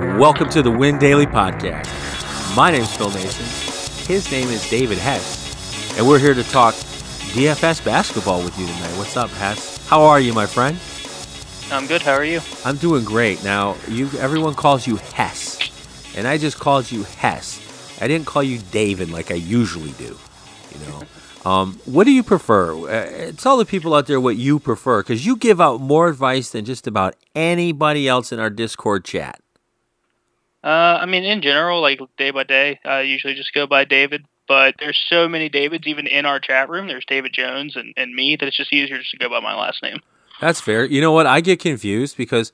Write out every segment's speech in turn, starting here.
Welcome to the Win Daily Podcast. My name is Phil Mason. His name is David Hess. And we're here to talk DFS basketball with you tonight. What's up, Hess? How are you, my friend? I'm good. How are you? I'm doing great. Now, you everyone calls you Hess. And I just called you Hess. I didn't call you David like I usually do. You know. Um, what do you prefer? Uh, tell the people out there what you prefer, because you give out more advice than just about anybody else in our Discord chat. Uh, I mean, in general, like day by day, I usually just go by David. But there's so many Davids even in our chat room. There's David Jones and, and me that it's just easier just to go by my last name. That's fair. You know what? I get confused because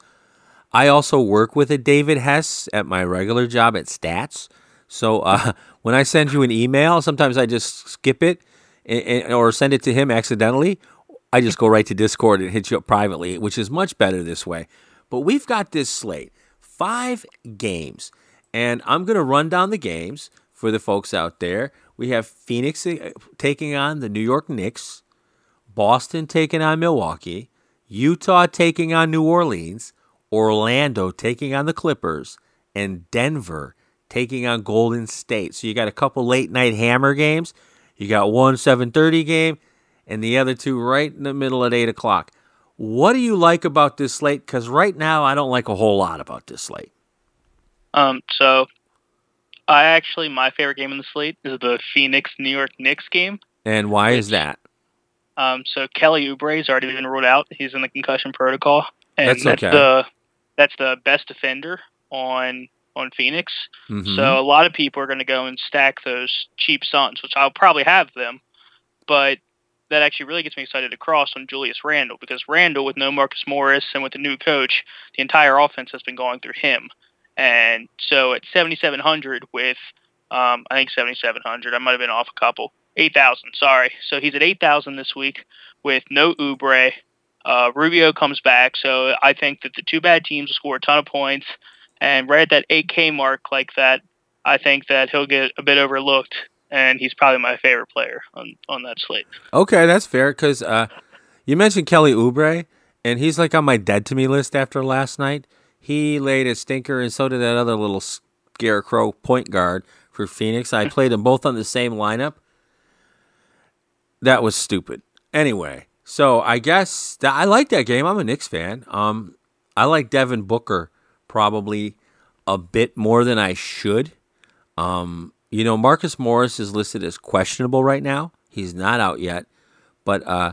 I also work with a David Hess at my regular job at Stats. So uh, when I send you an email, sometimes I just skip it or send it to him accidentally, I just go right to Discord and hit you up privately, which is much better this way. But we've got this slate, five games, and I'm going to run down the games for the folks out there. We have Phoenix uh, taking on the New York Knicks, Boston taking on Milwaukee, Utah taking on New Orleans, Orlando taking on the Clippers, and Denver taking on Golden State. So you got a couple late night hammer games. You got one 7:30 game, and the other two right in the middle at eight o'clock. What do you like about this slate? Because right now, I don't like a whole lot about this slate. Um, so I actually my favorite game in the slate is the Phoenix New York Knicks game. And why is that? Um, so Kelly Oubre has already been ruled out. He's in the concussion protocol, and that's, that's okay. the that's the best defender on on Phoenix. Mm-hmm. So a lot of people are going to go and stack those cheap Suns, which I'll probably have them. But that actually really gets me excited to cross on Julius Randle because Randle, with no Marcus Morris and with the new coach, the entire offense has been going through him. And so at 7,700 with, um, I think 7,700, I might have been off a couple, 8,000, sorry. So he's at 8,000 this week with no Oubre. Uh, Rubio comes back, so I think that the two bad teams will score a ton of points. And right at that 8K mark like that, I think that he'll get a bit overlooked, and he's probably my favorite player on, on that slate. Okay, that's fair because uh, you mentioned Kelly Oubre, and he's like on my dead to me list after last night. He laid a stinker, and so did that other little scarecrow point guard for Phoenix. I played them both on the same lineup. That was stupid. Anyway, so I guess I like that game. I'm a Knicks fan. Um, I like Devin Booker probably a bit more than I should. Um, you know, Marcus Morris is listed as questionable right now. He's not out yet, but uh,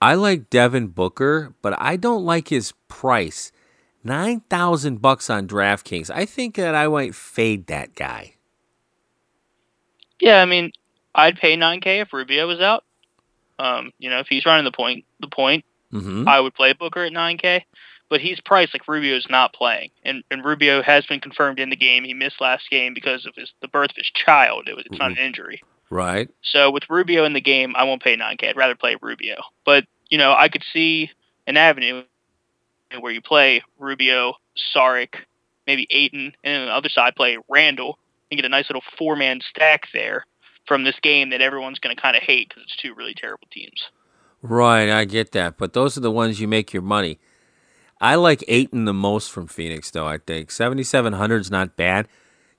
I like Devin Booker, but I don't like his price. Nine thousand bucks on DraftKings. I think that I might fade that guy. Yeah, I mean, I'd pay nine K if Rubio was out. Um, you know, if he's running the point, the point, mm-hmm. I would play Booker at nine K but he's priced like Rubio's not playing, and and Rubio has been confirmed in the game. He missed last game because of his the birth of his child. It was it's not an mm-hmm. injury. Right. So with Rubio in the game, I won't pay 9K. I'd rather play Rubio. But you know, I could see an avenue where you play Rubio, Saric, maybe Ayton, and on the other side play Randle and get a nice little four man stack there from this game that everyone's going to kind of hate because it's two really terrible teams. Right, I get that, but those are the ones you make your money. I like Ayton the most from Phoenix, though. I think 7,700 is not bad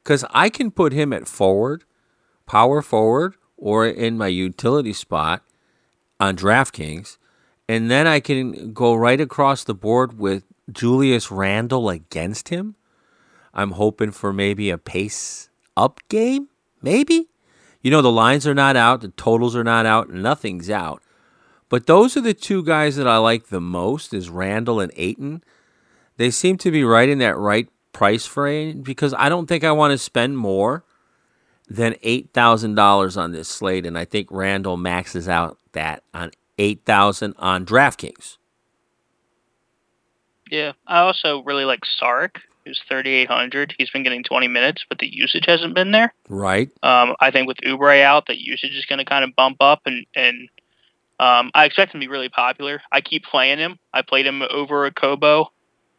because I can put him at forward, power forward, or in my utility spot on DraftKings. And then I can go right across the board with Julius Randle against him. I'm hoping for maybe a pace up game, maybe. You know, the lines are not out, the totals are not out, nothing's out. But those are the two guys that I like the most is Randle and Ayton. They seem to be right in that right price frame because I don't think I want to spend more than eight thousand dollars on this slate, and I think Randle maxes out that on eight thousand on DraftKings. Yeah, I also really like Saric, who's thirty eight hundred. He's been getting twenty minutes, but the usage hasn't been there. Right. Um, I think with Oubre out, the usage is going to kind of bump up, and and um, I expect him to be really popular. I keep playing him. I played him over Okobo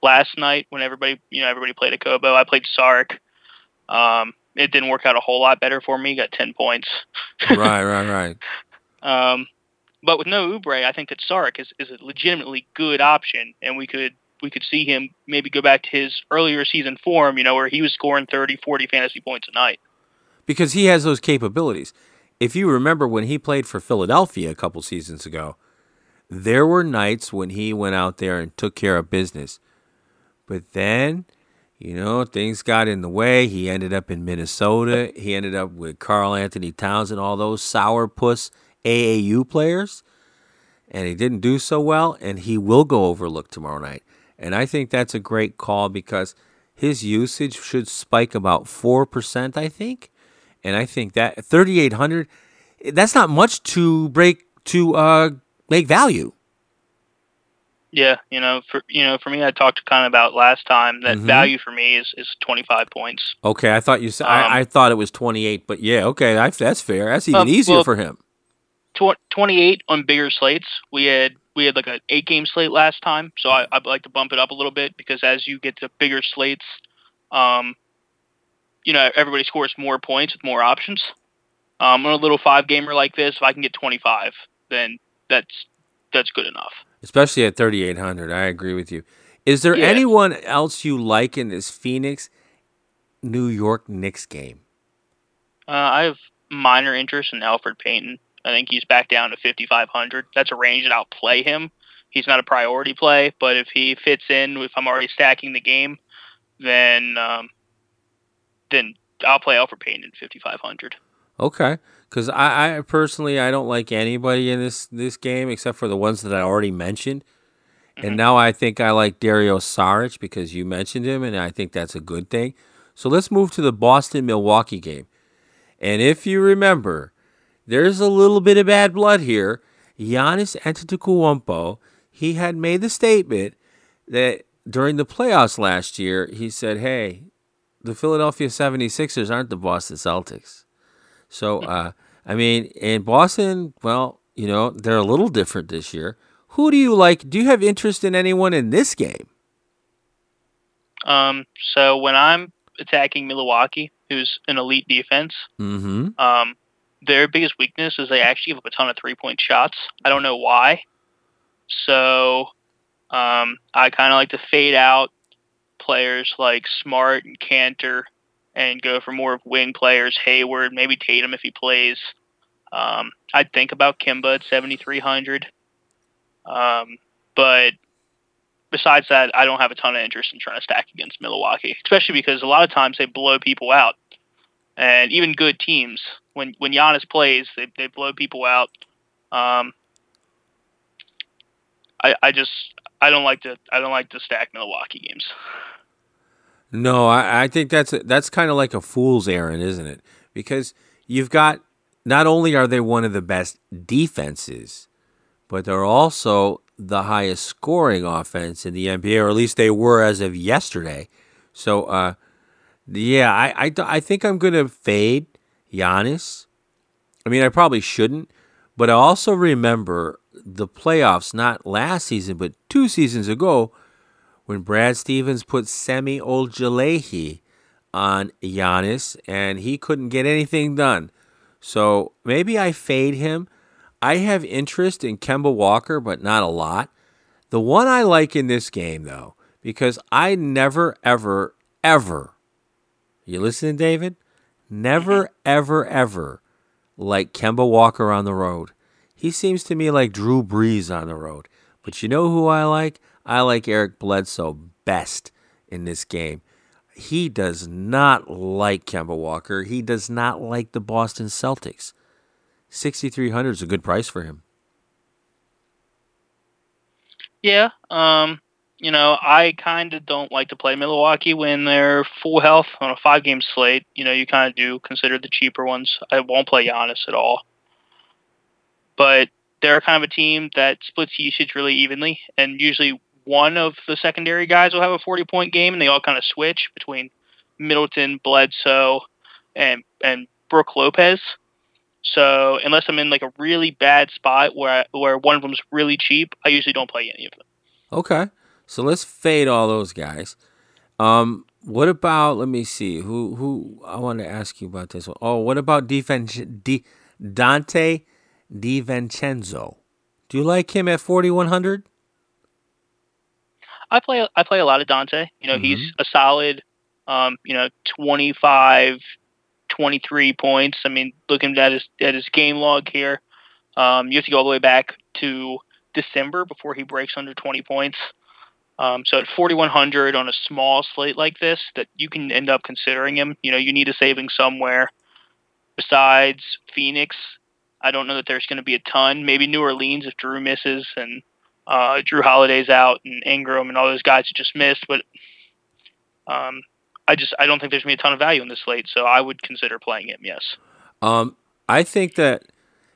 last night when everybody, you know, everybody played Okobo. I played Sark. Um, it didn't work out a whole lot better for me. Got ten points. right, right, right. Um, but with no Oubre, I think that Sark is, is a legitimately good option, and we could we could see him maybe go back to his earlier season form, you know, where he was scoring 30, 40 fantasy points a night. Because he has those capabilities. If you remember when he played for Philadelphia a couple seasons ago, there were nights when he went out there and took care of business. But then, you know, things got in the way. He ended up in Minnesota. He ended up with Karl-Anthony Towns and all those sourpuss AAU players. And he didn't do so well, and he will go overlooked tomorrow night. And I think that's a great call because his usage should spike about 4%, I think. And I think that 3,800, that's not much to break, to uh, make value. Yeah, you know, for you know, for me, I talked kind of about last time that mm-hmm. value for me is, is twenty five points. Okay, I thought you said um, I, I, thought it was twenty eight, but yeah, okay, I, that's fair. That's even uh, easier well, for him. Tw- twenty eight on bigger slates. We had we had like an eight game slate last time, so I, I'd like to bump it up a little bit because as you get to bigger slates, um, you know, everybody scores more points with more options. Um, on a little five gamer like this, if I can get twenty five, then that's that's good enough. Especially at 3800, I agree with you. Is there yeah. anyone else you like in this Phoenix New York Knicks game? Uh, I have minor interest in Elfrid Payton. I think he's back down to 5500. That's a range that I'll play him. He's not a priority play, but if he fits in, if I'm already stacking the game, then um, then I'll play Elfrid Payton in 5500. Okay, because I, I personally I don't like anybody in this this game except for the ones that I already mentioned. Mm-hmm. And now I think I like Dario Saric because you mentioned him, and I think that's a good thing. So let's move to the Boston Milwaukee game. And if you remember, there's a little bit of bad blood here. Giannis Antetokounmpo, he had made the statement that during the playoffs last year, he said, "Hey, the Philadelphia 76ers aren't the Boston Celtics." So, uh, I mean, in Boston, well, you know, they're a little different this year. Who do you like? Do you have interest in anyone in this game? Um, so when I'm attacking Milwaukee, who's an elite defense, mm-hmm. um, their biggest weakness is they actually give up a ton of three point shots. I don't know why. So um, I kind of like to fade out players like Smart and Kanter and go for more of wing players, Hayward, maybe Tatum if he plays. Um, I'd think about Kemba at 7,300. Um, but besides that, I don't have a ton of interest in trying to stack against Milwaukee, especially because a lot of times they blow people out. And even good teams, when when Giannis plays, they they blow people out. Um, I I just I don't like to I don't like to stack Milwaukee games. No, I, I think that's that's kind of like a fool's errand, isn't it? Because you've got not only are they one of the best defenses, but they're also the highest scoring offense in the NBA, or at least they were as of yesterday. So, uh, yeah, I, I, I think I'm going to fade Giannis. I mean, I probably shouldn't, but I also remember the playoffs, not last season, but two seasons ago, when Brad Stevens put Semi Ojeleye on Giannis and he couldn't get anything done. So maybe I fade him. I have interest in Kemba Walker, but not a lot. The one I like in this game, though, because I never, ever, ever, you listening, David? Never, ever, ever like Kemba Walker on the road. He seems to me like Drew Brees on the road. But you know who I like? I like Eric Bledsoe best in this game. He does not like Kemba Walker. He does not like the Boston Celtics. 6300 is a good price for him. Yeah, um, you know, I kind of don't like to play Milwaukee when they're full health on a five game slate. You know, you kind of do consider the cheaper ones. I won't play Giannis at all. But they're kind of a team that splits usage really evenly, and usually one of the secondary guys will have a 40 point game, and they all kind of switch between Middleton, Bledsoe, and and Brook Lopez. So unless I'm in like a really bad spot where I, where one of them's really cheap, I usually don't play any of them. Okay, so let's fade all those guys. Um, what about? Let me see. Who who I want to ask you about this one. Oh, what about defense? D, Donte DiVincenzo. Do you like him at 4100? I play I play a lot of Donte. You know, mm-hmm. he's a solid, um, you know, 25, 23 points. I mean, looking at his at his game log here, um, you have to go all the way back to December before he breaks under 20 points. Um, so at 4,100 on a small slate like this, that you can end up considering him. You know, you need a saving somewhere. Besides Phoenix, I don't know that there's going to be a ton. Maybe New Orleans if Jrue misses and uh, Jrue Holiday's out and Ingram and all those guys just missed. But um, I just I don't think there's to be a ton of value in this slate, so I would consider playing him. Yes. Um, I think that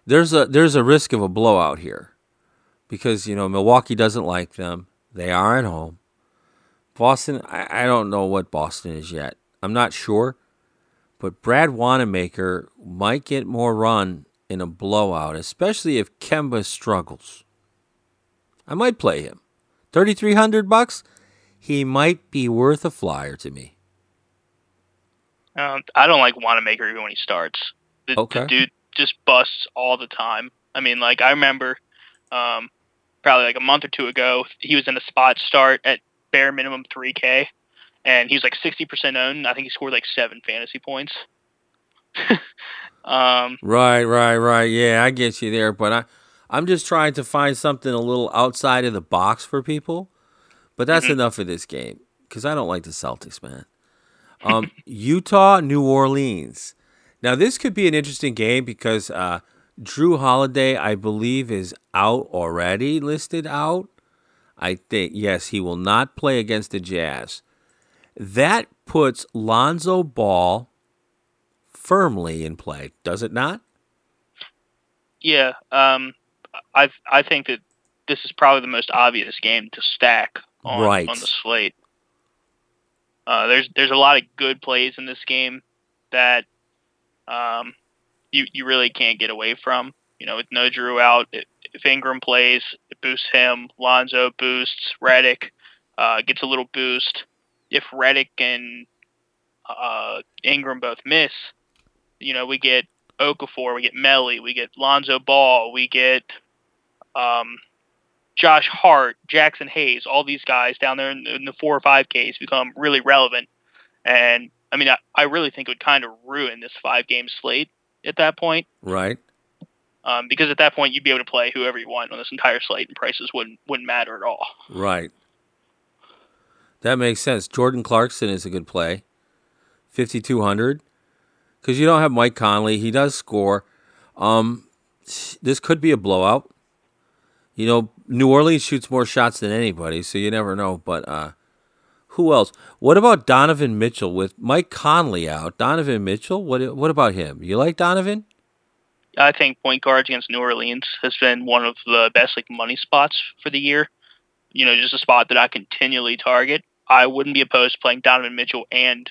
there's a there's a risk of a blowout here because you know Milwaukee doesn't like them. They are at home. Boston, I, I don't know what Boston is yet. I'm not sure, but Brad Wanamaker might get more run in a blowout, especially if Kemba struggles. I might play him. 3300 bucks, he might be worth a flyer to me. Um, I don't like Wanamaker even when he starts. The, okay. the dude just busts all the time. I mean, like I remember um, probably like a month or two ago, he was in a spot start at bare minimum 3K, and he was like 60% owned. I think he scored like seven fantasy points. um, right, right, right. Yeah, I get you there, but I, I'm just trying to find something a little outside of the box for people. But that's mm-hmm. enough of this game because I don't like the Celtics, man. Um, Utah, New Orleans. Now this could be an interesting game because uh, Jrue Holiday, I believe, is out already, listed out. I think, yes, he will not play against the Jazz. That puts Lonzo Ball firmly in play, does it not? Yeah, um, I I think that this is probably the most obvious game to stack on, right. on the slate. Uh, there's there's a lot of good plays in this game that um, you you really can't get away from. You know, with no Jrue out, if Ingram plays, it boosts him. Lonzo boosts. Redick uh, gets a little boost. If Redick and uh, Ingram both miss, you know, we get Okafor, we get Melli, we get Lonzo Ball, we get um, Josh Hart, Jaxson Hayes, all these guys down there in, in the four or five Ks become really relevant. And I mean, I, I really think it would kind of ruin this five game slate at that point. Right. Um, because at that point you'd be able to play whoever you want on this entire slate, and prices wouldn't wouldn't matter at all. Right. That makes sense. Jordan Clarkson is a good play, fifty two hundred, because you don't have Mike Conley. He does score. Um, this could be a blowout. You know, New Orleans shoots more shots than anybody, so you never know. But uh, who else? What about Donovan Mitchell with Mike Conley out? Donovan Mitchell, what what about him? You like Donovan? I think point guards against New Orleans has been one of the best like money spots for the year. You know, just a spot that I continually target. I wouldn't be opposed to playing Donovan Mitchell and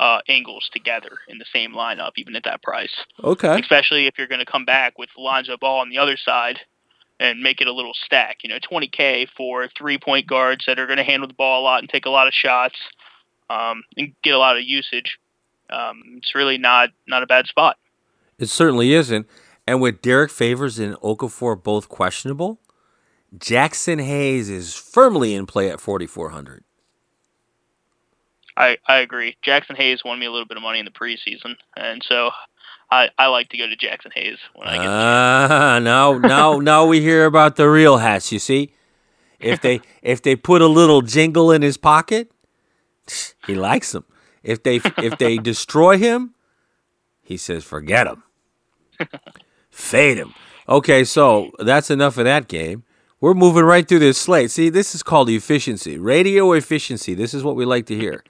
uh, Ingles together in the same lineup, even at that price. Okay. Especially if you're going to come back with Lonzo Ball on the other side and make it a little stack. You know, 20K for three point guards that are going to handle the ball a lot and take a lot of shots um, and get a lot of usage. Um, it's really not not a bad spot. It certainly isn't. And with Derrick Favors and Okafor both questionable, Jaxson Hayes is firmly in play at 4,400. I, I agree. Jaxson Hayes won me a little bit of money in the preseason, and so I, I like to go to Jaxson Hayes when I get. Ah, uh, now now now we hear about the real hats. You see, if they if they put a little jingle in his pocket, he likes them. If they if they destroy him, he says forget him, fade him. Okay, so that's enough of that game. We're moving right through this slate. See, this is called efficiency, radio efficiency. This is what we like to hear.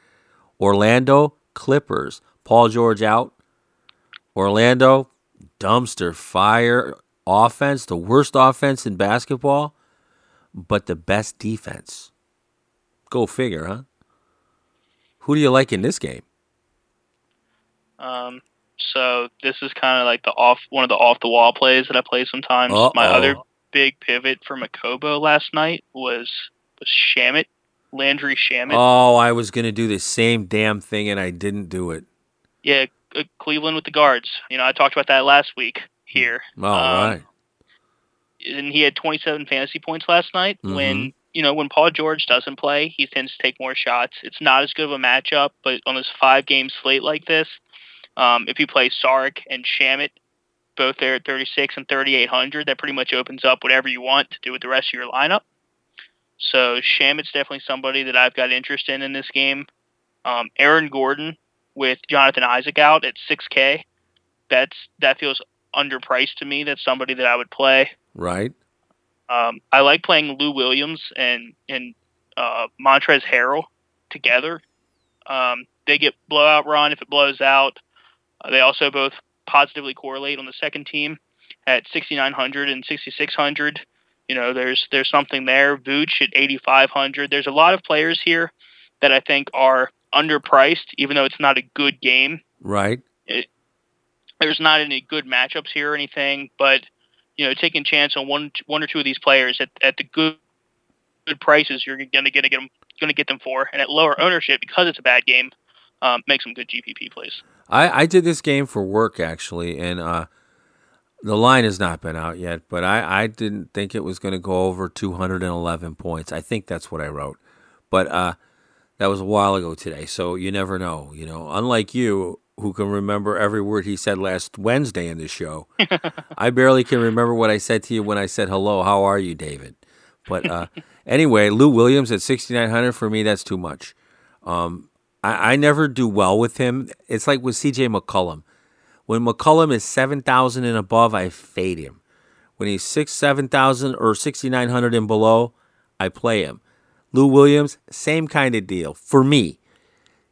Orlando Clippers. Paul George out. Orlando, dumpster fire offense, the worst offense in basketball, but the best defense. Go figure, huh? Who do you like in this game? Um, so this is kind of like the off one of the off the wall plays that I play sometimes. Uh-oh. My other big pivot for Makobo last night was was Shamet, Landry Shamet. Oh, I was gonna do the same damn thing and I didn't do it. Yeah, uh, Cleveland with the guards. You know, I talked about that last week here. All um, right. And he had 27 fantasy points last night mm-hmm. when you know, when Paul George doesn't play, he tends to take more shots. It's not as good of a matchup, but on this five game slate like this, um, if you play Saric and Shamet, both there at 36 and 3,800, that pretty much opens up whatever you want to do with the rest of your lineup. So Shamet's definitely somebody that I've got interest in in this game. Um, Aaron Gordon with Jonathan Isaac out at 6K, that's that feels underpriced to me. That's somebody that I would play. Right. Um, I like playing Lou Williams and and uh, Montrezl Harrell together. Um, they get blowout run if it blows out. Uh, they also both positively correlate on the second team at 6,900 and 6,600. You know, there's there's something there. Vooch at 8,500. There's a lot of players here that I think are underpriced, even though it's not a good game. Right. It, there's not any good matchups here or anything, but you know, taking a chance on one one or two of these players at, at the good good prices, you're gonna get to get them going to get them for, and at lower ownership because it's a bad game, um, make some good GPP plays. I, I did this game for work actually, and uh, the line has not been out yet, but I, I didn't think it was going to go over 211 points. I think that's what I wrote, but uh, that was a while ago today, so you never know. You know, unlike you, who can remember every word he said last Wednesday in the show, I barely can remember what I said to you when I said hello. How are you, David? But uh, anyway, Lou Williams at 6,900 for me, that's too much. Um, I, I never do well with him. It's like with CJ McCollum. When McCollum is 7,000 and above, I fade him. When he's 6, 7,000 or 6,900 and below, I play him. Lou Williams, same kind of deal for me.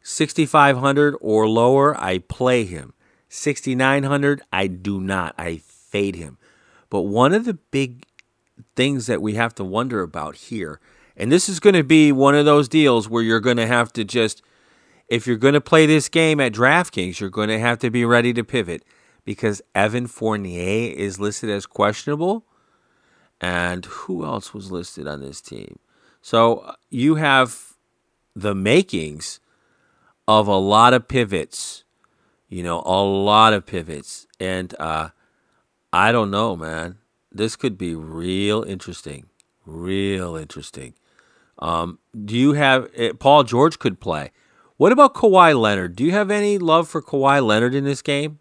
6,500 or lower, I play him. 6,900, I do not. I fade him. But one of the big things that we have to wonder about here, and this is going to be one of those deals where you're going to have to just if you're going to play this game at DraftKings, you're going to have to be ready to pivot because Evan Fournier is listed as questionable. And who else was listed on this team? So uh, you have the makings of a lot of pivots, you know, a lot of pivots. And uh, I don't know, man. This could be real interesting. Real interesting. Um, do you have eh, Paul George could play? What about Kawhi Leonard? Do you have any love for Kawhi Leonard in this game?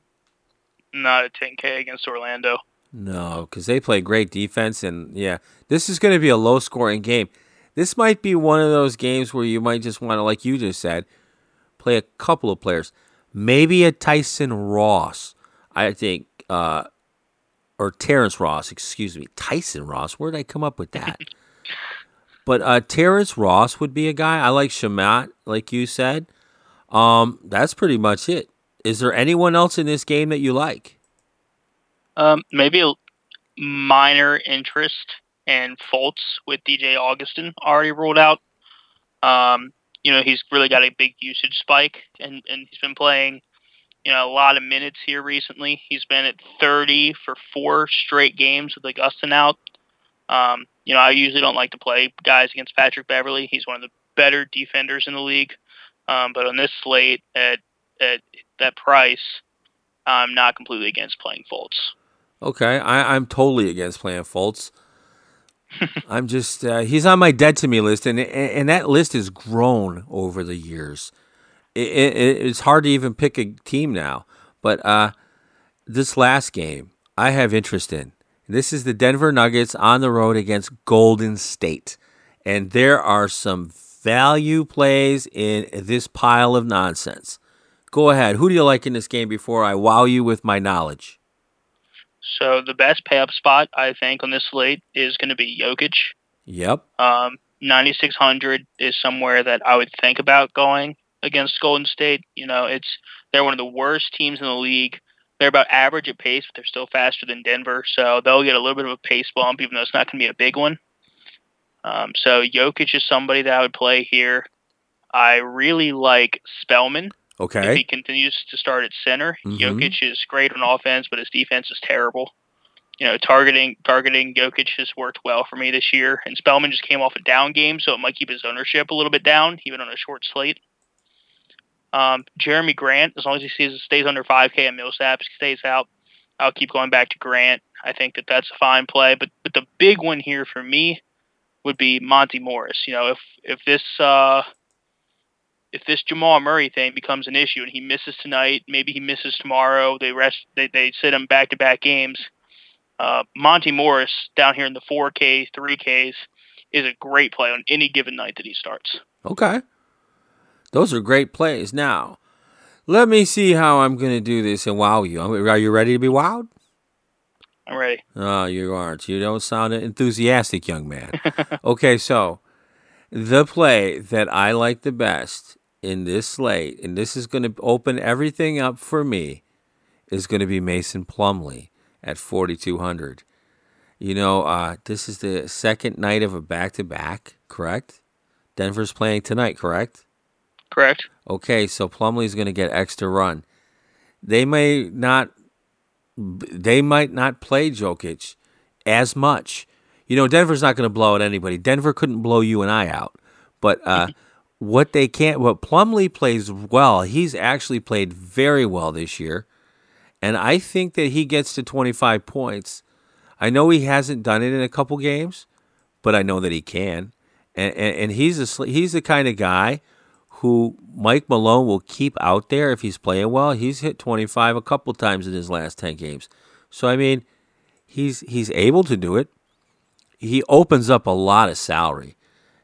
Not a 10K against Orlando. No, because they play great defense, and yeah, this is going to be a low scoring game. This might be one of those games where you might just want to, like you just said, play a couple of players. Maybe a Tyson Ross, I think, uh, or Terrence Ross, excuse me. Tyson Ross, where did I come up with that? But uh, Terrence Ross would be a guy. I like Shamet, like you said. Um, that's pretty much it. Is there anyone else in this game that you like? Um, maybe a minor interest in Fultz with DJ Augustin already ruled out. Um, you know, he's really got a big usage spike, and, and he's been playing, you know, a lot of minutes here recently. He's been at 30 for four straight games with Augustin out. Um, you know, I usually don't like to play guys against Patrick Beverley. He's one of the better defenders in the league. Um, but on this slate at at that price, I'm not completely against playing Fultz. Okay, I, I'm totally against playing Fultz. I'm just uh, he's on my dead to me list, and and that list has grown over the years. It, it, it's hard to even pick a team now. But uh, this last game, I have interest in. This is the Denver Nuggets on the road against Golden State. And there are some value plays in this pile of nonsense. Go ahead. Who do you like in this game before I wow you with my knowledge? So the best pay up spot I think on this slate is going to be Jokic. Yep. Um, 9600 is somewhere that I would think about going against Golden State. You know, it's they're one of the worst teams in the league. They're about average at pace, but they're still faster than Denver, so they'll get a little bit of a pace bump, even though it's not going to be a big one. Um, so Jokic is somebody that I would play here. I really like Spellman. Okay. If he continues to start at center, mm-hmm. Jokic is great on offense, but his defense is terrible. You know, targeting targeting Jokic has worked well for me this year, and Spellman just came off a down game, so it might keep his ownership a little bit down, even on a short slate. Um, Jerami Grant, as long as he stays, stays under 5K and Millsap stays out, I'll keep going back to Grant. I think that that's a fine play. But but the big one here for me would be Monty Morris. You know, if if this uh, if this Jamal Murray thing becomes an issue and he misses tonight, maybe he misses tomorrow. They rest. They they sit him back to back games. Uh, Monty Morris down here in the 4Ks, 3Ks is a great play on any given night that he starts. Okay. Those are great plays. Now, let me see how I'm going to do this and wow you. Are you ready to be wowed? I'm ready. Oh, you aren't. You don't sound enthusiastic, young man. okay, so the play that I like the best in this slate, and this is going to open everything up for me, is going to be Mason Plumlee at 4,200. You know, uh, this is the second night of a back to back, correct? Denver's playing tonight, correct? Correct. Okay, so Plumlee's going to get extra run. They may not they might not play Jokic as much. You know, Denver's not going to blow out anybody. Denver couldn't blow you and I out. But uh, what they can't, what Plumlee plays well, he's actually played very well this year. And I think that he gets to 25 points. I know he hasn't done it in a couple games, but I know that he can. And, and, and he's a, he's the kind of guy who Mike Malone will keep out there if he's playing well. He's hit 25 a couple times in his last 10 games. So I mean, he's he's able to do it. He opens up a lot of salary.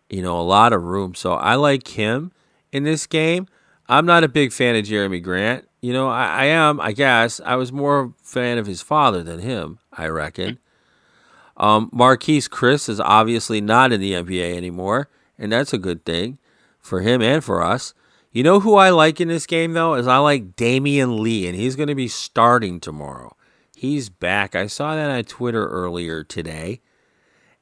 You know, a lot of room. So I like him in this game. I'm not a big fan of Jerami Grant. You know, I, I am, I guess. I was more a fan of his father than him, I reckon. Um, Marquese Chriss is obviously not in the NBA anymore, and that's a good thing for him and for us. You know who I like in this game though is I like Damion Lee, and he's going to be starting tomorrow. He's back. I saw that on Twitter earlier today,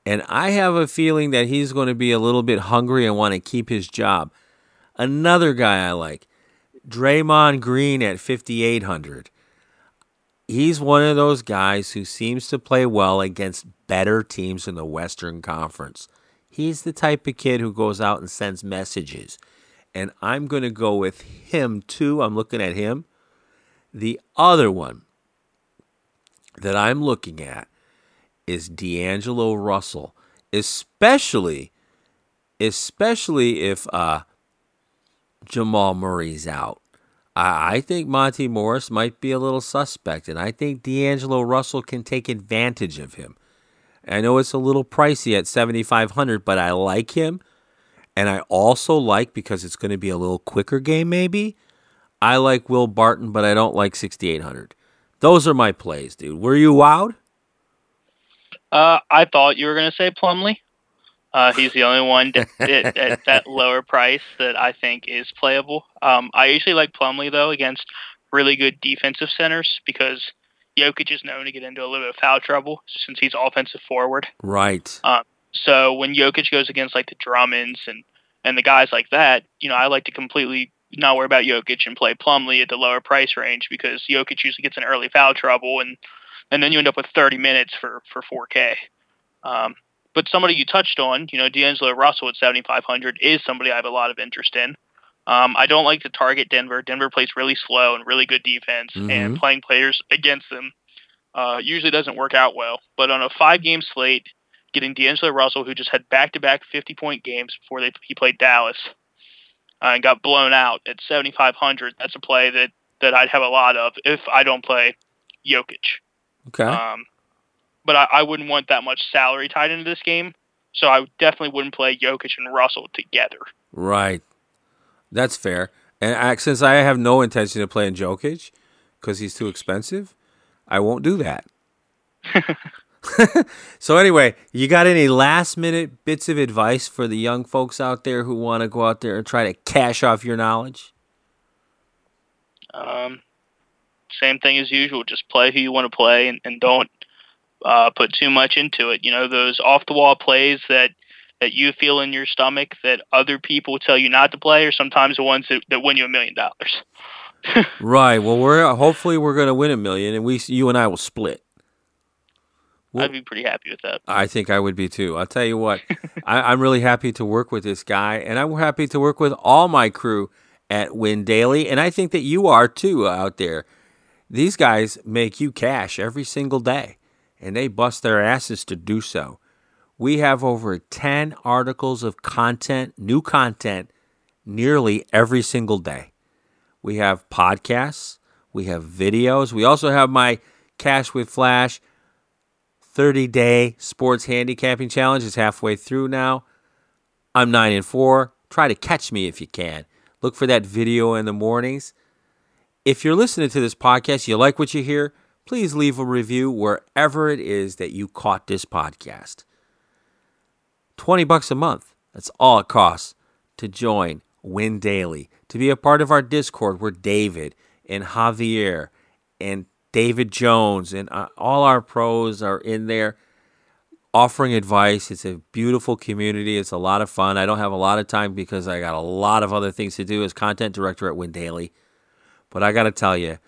and I have a feeling that he's going to be a little bit hungry and want to keep his job. Another guy I like, Draymond Green at 5800. He's one of those guys who seems to play well against better teams in the Western Conference. He's the type of kid who goes out and sends messages. And I'm going to go with him too. I'm looking at him. The other one that I'm looking at is D'Angelo Russell, especially especially if uh, Jamal Murray's out. I, I think Monty Morris might be a little suspect, and I think D'Angelo Russell can take advantage of him. I know it's a little pricey at 7500 but I like him. And I also like because it's going to be a little quicker game maybe. I like Will Barton, but I don't like 6800. Those are my plays, dude. Were you wowed? Uh, I thought you were going to say Plumlee. Uh, he's the only one at, at that lower price that I think is playable. Um, I usually like Plumlee though against really good defensive centers because Jokic is known to get into a little bit of foul trouble since he's offensive forward. Right. Um, so when Jokic goes against like the Drummonds and and the guys like that, you know, I like to completely not worry about Jokic and play Plumlee at the lower price range because Jokic usually gets in early foul trouble and and then you end up with 30 minutes for for 4K. Um, but somebody you touched on, you know, D'Angelo Russell at 7,500 is somebody I have a lot of interest in. Um, I don't like to target Denver. Denver plays really slow and really good defense, mm-hmm. and playing players against them uh, usually doesn't work out well. But on a five-game slate, getting D'Angelo Russell, who just had back-to-back 50-point games before they, he played Dallas, uh, and got blown out at 7,500, that's a play that that I'd have a lot of if I don't play Jokic. Okay. Um, but I, I wouldn't want that much salary tied into this game, so I definitely wouldn't play Jokic and Russell together. Right. That's fair. And I, since I have no intention of playing Jokic because he's too expensive, I won't do that. so anyway, you got any last minute bits of advice for the young folks out there who want to go out there and try to cash off your knowledge? Um, same thing as usual. Just play who you want to play, and, and don't uh, put too much into it. You know those off the wall plays that that you feel in your stomach that other people tell you not to play are sometimes the ones that, that win you a million dollars. right. Well, we're hopefully we're going to win a million, and we you and I will split. Well, I'd be pretty happy with that. I think I would be too. I'll tell you what, I, am really happy to work with this guy, and I'm happy to work with all my crew at Win Daily, and I think that you are too out there. These guys make you cash every single day, and they bust their asses to do so. We have over 10 articles of content, new content, nearly every single day. We have podcasts, we have videos, we also have my Cash with Flash 30 day sports handicapping challenge is halfway through now. I'm 9 and 4. Try to catch me if you can. Look for that video in the mornings. If you're listening to this podcast, you like what you hear, please leave a review wherever it is that you caught this podcast. 20 bucks a month. That's all it costs to join Win Daily, to be a part of our Discord where David and Javier and David Jones and uh, all our pros are in there offering advice. It's a beautiful community. It's a lot of fun. I don't have a lot of time because I got a lot of other things to do as content director at Win Daily. But I got to tell you,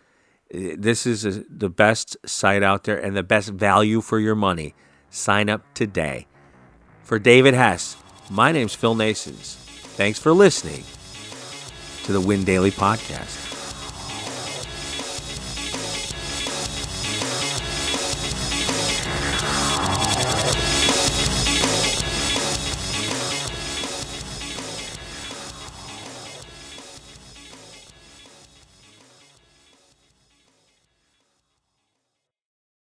this is the best site out there and the best value for your money. Sign up today. For David Hess, my name's Phil Nasons. Thanks for listening to the Win Daily Podcast.